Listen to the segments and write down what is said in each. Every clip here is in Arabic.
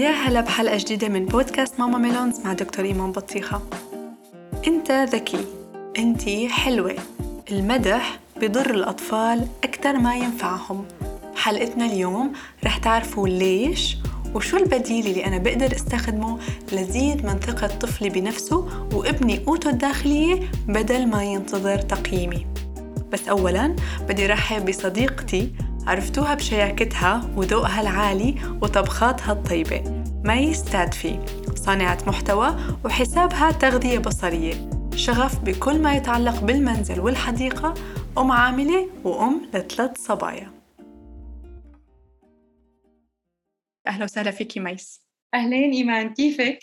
يا هلا بحلقة جديدة من بودكاست ماما ميلونز مع دكتور إيمان بطيخة. أنت ذكي أنت حلوة. المدح بضر الأطفال أكثر ما ينفعهم. بحلقتنا اليوم رح تعرفوا ليش وشو البديل اللي أنا بقدر استخدمه لزيد من ثقة طفلي بنفسه وابني قوته الداخلية بدل ما ينتظر تقييمي. بس أولاً بدي رحب بصديقتي عرفتوها بشياكتها وذوقها العالي وطبخاتها الطيبة. مي ستادفي صانعة محتوى وحسابها تغذية بصرية. شغف بكل ما يتعلق بالمنزل والحديقة. أم عاملة وأم لثلاث صبايا. أهلا وسهلا فيكي ميس. أهلين إيمان كيفك؟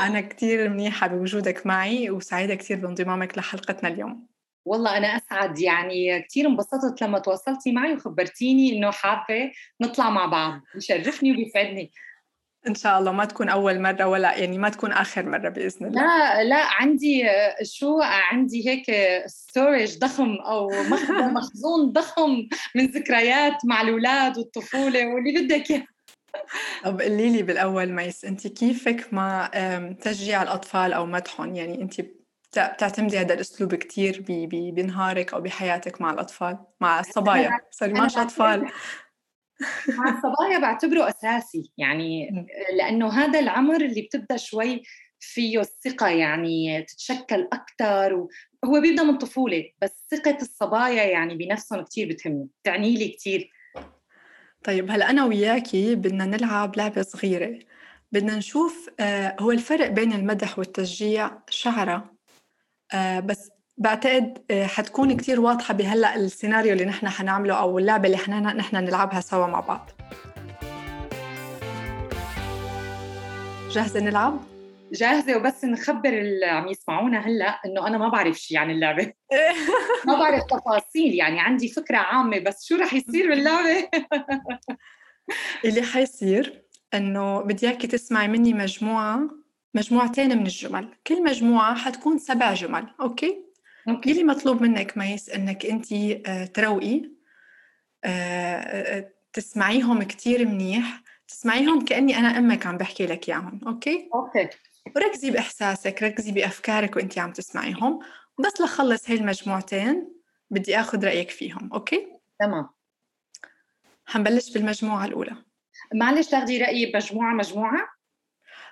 أنا كتير منيحة بوجودك معي وسعيدة كتير بانضمامك لحلقتنا اليوم. والله أنا أسعد. يعني كثير انبسطت لما تواصلتي معي وخبرتيني إنه حابة نطلع مع بعض. بيشرفني وبيسعدني. إن شاء الله ما تكون أول مرة ولا يعني ما تكون آخر مرة بإذن الله. لا لا عندي شو عندي هيك storage ضخم أو مخزون ضخم من ذكريات مع الأولاد والطفولة واللي بدك إياه. طب قولي لي بالأول ميس أنت كيفك مع تشجيع الأطفال أو مدحهم؟ يعني أنت بتعتمدي هذا الأسلوب كثير بنهارك أو بحياتك مع الأطفال مع الصبايا. سوري ماش أطفال. مع الصبايا بعتبره أساسي. يعني لأنه هذا العمر اللي بتبدأ شوي فيه الثقة يعني تتشكل أكثر وهو بيبدأ من طفولة بس ثقة الصبايا يعني بنفسهم كثير بتهمني بتعني لي كثير طيب هلأ أنا وياكي بدنا نلعب لعبة صغيرة. بدنا نشوف آه هو الفرق بين المدح والتشجيع شعرة؟ بس بعتقد آه حتكون كتير واضحة بهلأ السيناريو اللي نحن حنعمله أو اللعبة اللي إحنا نحن نلعبها سوا مع بعض. جاهزة نلعب؟ جاهزة وبس نخبر اللي عم يسمعونا هلأ إنه أنا ما بعرف شيء عن اللعبة. ما بعرف تفاصيل يعني عندي فكرة عامة بس شو رح يصير باللعبة؟ اللي حيصير إنه بدي إياكي تسمعي مني مجموعة مجموعتين من الجمل كل مجموعة حتكون سبع جمل okay؟ okay. اللي مطلوب منك ميس إنك أنت تروقي تسمعيهم كتير منيح تسمعيهم كأني أنا أمك عم بحكي لك إياهم okay؟ okay وركزي بإحساسك ركزي بأفكارك وأنت عم تسمعيهم بس لخلص هاي المجموعتين بدي أخذ رأيك فيهم okay؟ تمام حنبلش بالمجموعة الأولى معلش تاخدي رأيي بمجموعة مجموعة؟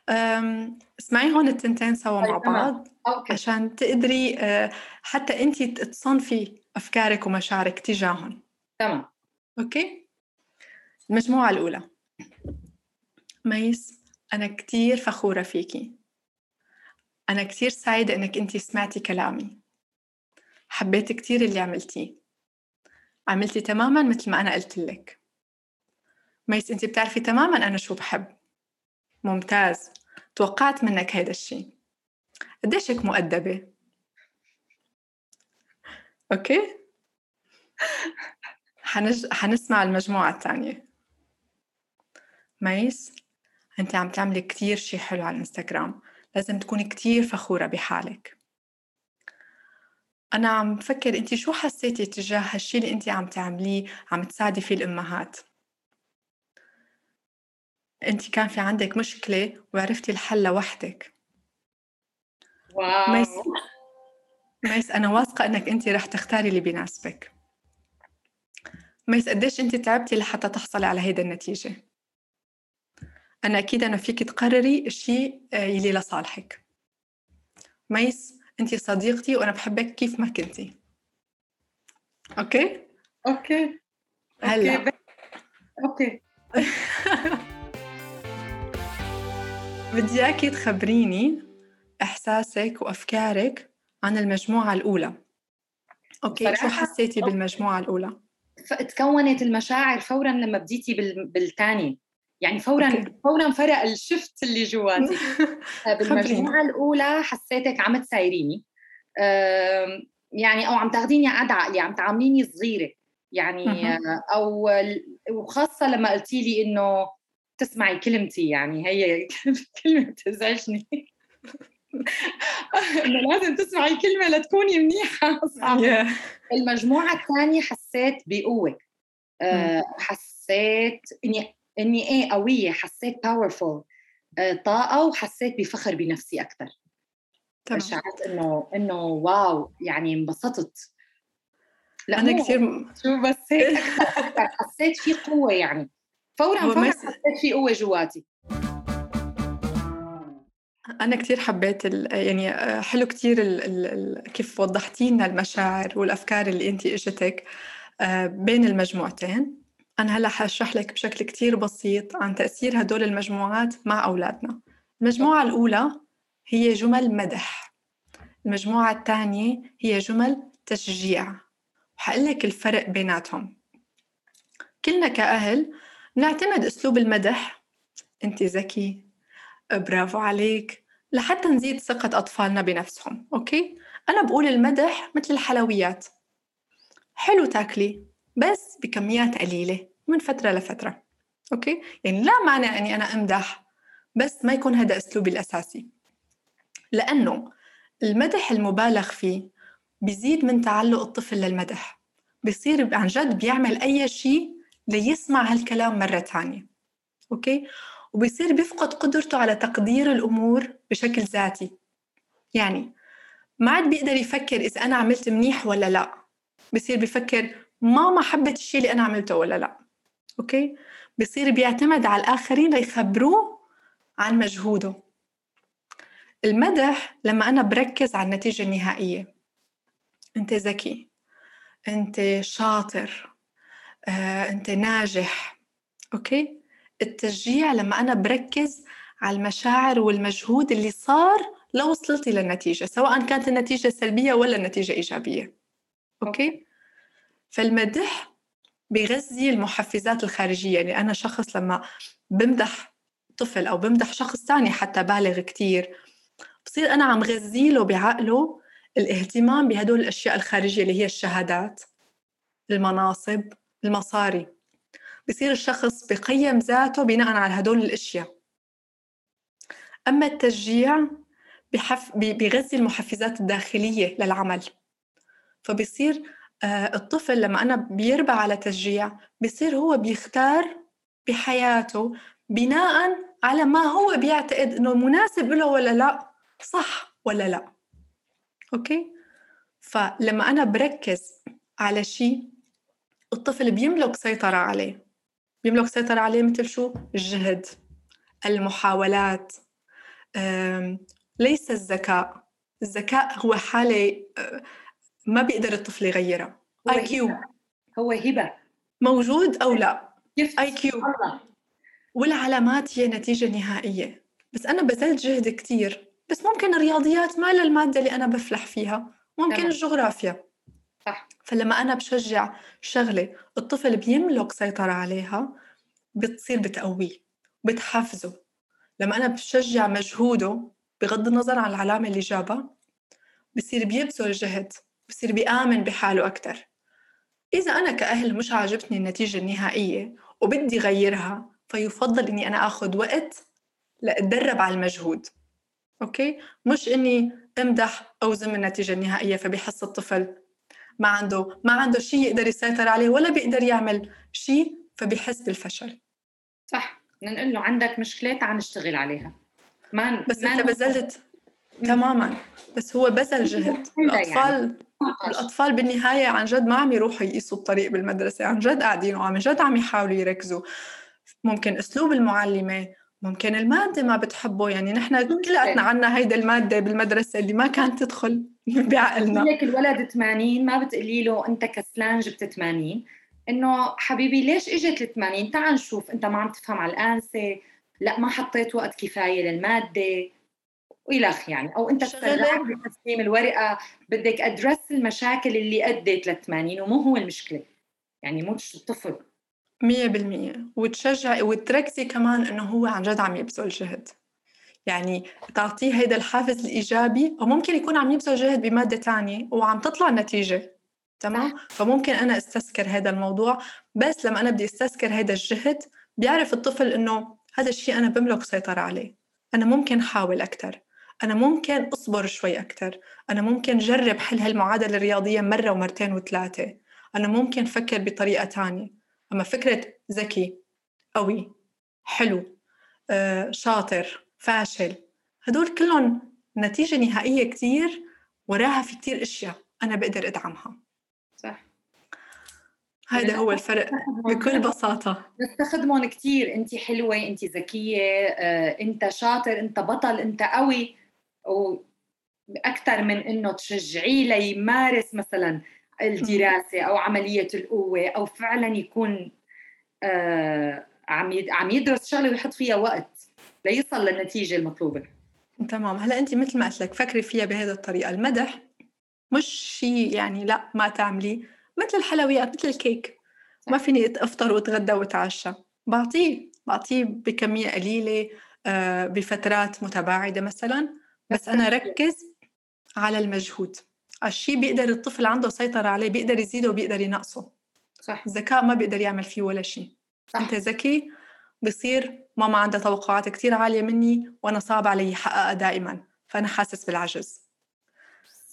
اسمعي هون التنتين سوا مع بعض okay. عشان تقدري حتى انت تصنفي أفكارك ومشاعرك تجاههم تمام. okay؟ المجموعة الأولى. ميس أنا كتير فخورة فيكي. أنا كتير سعيدة إنك انت سمعتي كلامي. حبيت كتير اللي عملتيه. عملتي تماما مثل ما أنا قلت لك. ميس انت بتعرفي تماما أنا شو بحب. ممتاز. توقعت منك هيدا الشيء. قديش هيك مؤدبة؟ okay. حنج... حنسمع المجموعة الثانية. ميس أنت عم تعملي كتير شيء حلو على الإنستغرام. لازم تكوني كتير فخورة بحالك. أنا عم بفكر أنت شو حسيتي تجاه هالشي اللي أنت عم تعمليه عم تساعدي فيه الأمهات؟ انت كان في عندك مشكلة وعرفتي الحل لوحدك. wow. ميس ميس أنا واثقة إنك أنت رح تختاري اللي بيناسبك. ميس قديش أنت تعبتي لحتى تحصلي على هيدا النتيجة؟ أنا أكيدة إنه فيك تقرري الشيء يلي لصالحك. ميس أنت صديقتي وأنا بحبك كيف ما كنتي. okay؟ okay. هلا. okay. بدي اياكي تخبريني إحساسك وأفكارك عن المجموعة الأولى. okay شو حسيتي okay. بالمجموعة الأولى؟ تكونت المشاعر فورا لما بديتي بالثاني يعني فورا okay. فورا فرق ال shift اللي جواتي بالمجموعه الأولى حسيتك عم تسايريني. يعني أو عم تاخذيني قد عقلي عم تعامليني صغيرة. يعني أو وخاصة لما قلتي لي إنه تسمعي كلمتي يعني هي كلمة بتزعجني إنه لازم تسمعي كلمة لتكوني منيحة. صعب المجموعة الثانية حسيت بقوة. أه حسيت إني إني إيه قوية حسيت powerful طاقة وحسيت بفخر بنفسي أكثر تمام. شعرت إنه إنه wow يعني انبسطت. لا أنا كثير شو بس هيك حسيت في قوة يعني. فورا فورا حسيت في قوة جواتي. أنا كثير حبيت يعني آه، حلو كثير كيف وضحتي لنا المشاعر والأفكار اللي أنت إجتك آه، بين المجموعتين. أنا هلأ حأشرح لك بشكل كثير بسيط عن تأثير هدول المجموعات مع أولادنا. المجموعة الأولى هي جمل مدح. المجموعة الثانية هي جمل تشجيع. وحقول لك الفرق بيناتهم. كلنا كأهل نعتمد أسلوب المدح. أنت ذكي. برافو عليك. لحتى نزيد ثقة أطفالنا بنفسهم أوكي؟ أنا بقول المدح مثل الحلويات. حلو تاكلي بس بكميات قليلة من فترة لفترة أوكي؟ يعني لا معنى أني أنا أمدح بس ما يكون هذا أسلوبي الأساسي. لأنه المدح المبالغ فيه بيزيد من تعلق الطفل للمدح. بصير عن جد بيعمل أي شيء ليسمع هالكلام مرة تانية أوكي؟ وبيصير بيفقد قدرته على تقدير الأمور بشكل ذاتي. يعني ما عاد بيقدر يفكر إذا أنا عملت منيح ولا لا. بصير بيفكر ماما حبت الشيء اللي أنا عملته ولا لا. أوكي؟ بصير بيعتمد على الآخرين ليخبروه عن مجهوده. المدح لما أنا بركز على النتيجة النهائية. أنت ذكي. أنت شاطر. آه، أنت ناجح. أوكي؟ التشجيع لما أنا بركز على المشاعر والمجهود اللي صار لو وصلتي للنتيجة سواء كانت النتيجة سلبية ولا النتيجة إيجابية. أوكي؟ فالمدح بيغذي المحفزات الخارجية. يعني أنا شخص لما بمدح طفل أو بمدح شخص تاني حتى بالغ كتير بصير أنا عم غذيله بعقله الاهتمام بهدول الأشياء الخارجية اللي هي الشهادات المناصب المصاري بصير الشخص بقيم ذاته بناء على هدول الأشياء. أما التشجيع بحف... بيغذي المحفزات الداخلية للعمل. فبصير آه، الطفل لما أنا بيربى على تشجيع بصير هو بيختار بحياته بناء على ما هو بيعتقد إنه مناسب له ولا لا صح ولا لا. أوكي؟ فلما أنا بركز على شيء الطفل بيملك سيطرة عليه. بيملك سيطرة عليه مثل شو؟ الجهد المحاولات ليس الذكاء. الذكاء هو حالة آه، ما بيقدر الطفل يغيرها. IQ هو هبة. موجود أو لا؟ اي كيو والعلامات هي نتيجة نهائية. بس أنا بذلت جهد كتير. بس ممكن الرياضيات ما للمادة اللي أنا بفلح فيها. ممكن تمام. الجغرافيا. صح. فلما أنا بشجع شغلة الطفل بيملك سيطرة عليها بتصير بتقويه بتحفزه. لما أنا بشجع مجهوده بغض النظر عن العلامة اللي جابها بصير بيبذل جهد بصير بيآمن بحاله أكتر. إذا أنا كأهل مش عاجبتني النتيجة النهائية وبدي غيرها فيفضل إني أنا أخذ وقت لأتدرب على المجهود. أوكي؟ مش إني أمدح أو زم النتيجة النهائية فبيحس الطفل ما عنده ما عنده شيء يقدر يسيطر عليه ولا بيقدر يعمل شيء فبيحس بالفشل. صح. نقول له عندك مشكله تعال نشتغل عليها. ما بس انت بذلت تماما. بس هو بذل جهد. الاطفال يعني. الأطفال بالنهاية عن جد ما عم يروحوا يقيسوا الطريق بالمدرسة. عن جد قاعدين وعن جد عم يحاولوا يركزوا. ممكن أسلوب المعلمة ممكن المادة ما بتحبه. يعني نحن كلياتنا عنا هيدا المادة بالمدرسة اللي ما كانت تدخل. بعقلنا. لك الولد 80 ما بتقولي له أنت كسلان جبت 80 إنه حبيبي ليش إجت ال 80 تعال نشوف أنت ما عم تفهم على الآنسة. لا ما حطيت وقت كفاية للمادة. وإلخ يعني. أو أنت سرعان بتسليم الورقة. بدك أدرس المشاكل اللي أدت لل 80 ومو هو المشكلة. يعني مو الطفل مية بالمية. وتشجعي وتركزي كمان إنه هو عن جد عم يبذل جهد. يعني تعطيه هيدا الحافز الإيجابي وممكن يكون عم يبذل جهد بمادة تانية وعم تطلع النتيجة تمام؟ فممكن أنا أستذكر هذا الموضوع بس لما أنا بدي أستذكر هذا الجهد بيعرف الطفل إنه هذا الشيء أنا بملك سيطرة عليه. أنا ممكن حاول أكثر أنا ممكن أصبر شوي أكثر أنا ممكن جرب حل هالمعادلة الرياضية مرة ومرتين وثلاثة. أنا ممكن فكر بطريقة تانية. أما فكرة ذكي قوي حلو آه، شاطر فاشل. هدول كلهم نتيجة نهائية كتير وراها في كتير أشياء أنا بقدر أدعمها. صح. هذا هو الفرق بكل بساطة. نستخدمهم كثير أنت حلوة أنت ذكية آه، أنت شاطر أنت بطل أنت قوي. أكثر من إنه تشجعيه ليمارس مثلا الدراسة أو عملية القوة أو فعلا يكون آه عم عم يدرس شغلة ويحط فيها وقت. ليصل للنتيجة المطلوبة. تمام. هلا انت مثل ما قلت لك فكري فيها بهذه الطريقة. المدح مش شيء يعني لا ما تعملي. مثل الحلويات مثل الكيك. ما فيني أفطر وأتغدى وأتعشى. بعطيه بعطيه بكمية قليلة آه، بفترات متباعدة مثلا. بس أنا ركز على المجهود. الشيء بيقدر الطفل عنده سيطرة عليه بيقدر يزيده وبيقدر ينقصه. صح. الذكاء ما بيقدر يعمل فيه ولا شيء صح. أنت ذكي بصير ماما عندها توقعات كتير عالية مني وأنا صعب علي أحققها دائما فأنا حاسس بالعجز.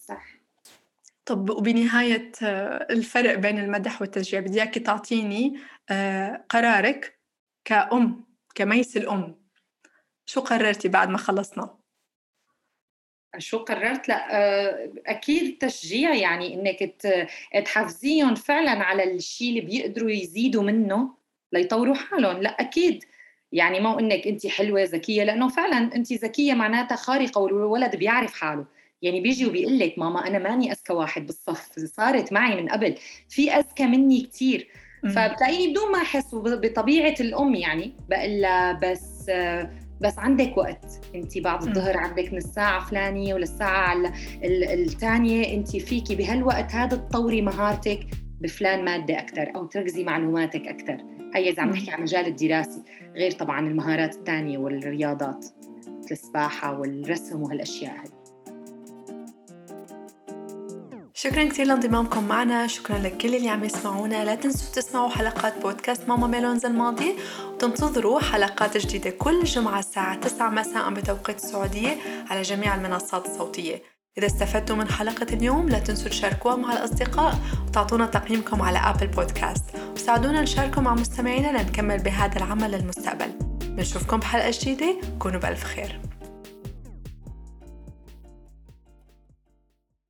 صح. طب وبنهاية آه، الفرق بين المدح والتشجيع بدي إياكي تعطيني آه، قرارك كأم كميس الأم. شو قررتي بعد ما خلصنا؟ شو قررت؟ لا آه، أكيد تشجيع يعني إنك تحفزيهم فعلا على الشيء اللي بيقدروا يزيدوا منه ليطوروا حالهم. لا أكيد يعني مو إنك انت حلوة ذكية لأنه فعلا انت ذكية معناتها خارقة والولد بيعرف حاله. يعني بيجي وبيقول لك ماما أنا ماني أذكى واحد بالصف صارت معي من قبل. في أذكى مني كثير فبتلاقيني بدون ما أحس بطبيعة الأم يعني بقول لها بس بس عندك وقت. انت بعد الظهر عندك من الساعة فلانية وللساعة الثانية. انت فيكي بهالوقت هذا تطوري مهارتك بفلان مادة أكثر أو تركزي معلوماتك أكثر هي إذا عم نحكي عن المجال الدراسي غير طبعا المهارات الثانية والرياضات مثل السباحة والرسم وهالأشياء هي. شكرا كثير لانضمامكم معنا شكرا لكل اللي عم يسمعونا. لا تنسوا تسمعوا حلقات بودكاست ماما ميلونز الماضي وتنتظروا حلقات جديدة كل جمعة الساعة 9 مساء بتوقيت السعودية على جميع المنصات الصوتية. إذا استفدتوا من حلقة اليوم لا تنسوا تشاركوها مع الأصدقاء وتعطونا تقييمكم على أبل بودكاست وساعدونا نشاركه مع مستمعينا لنكمل بهذا العمل للمستقبل. بنشوفكم بحلقة جديدة. كونوا بألف خير.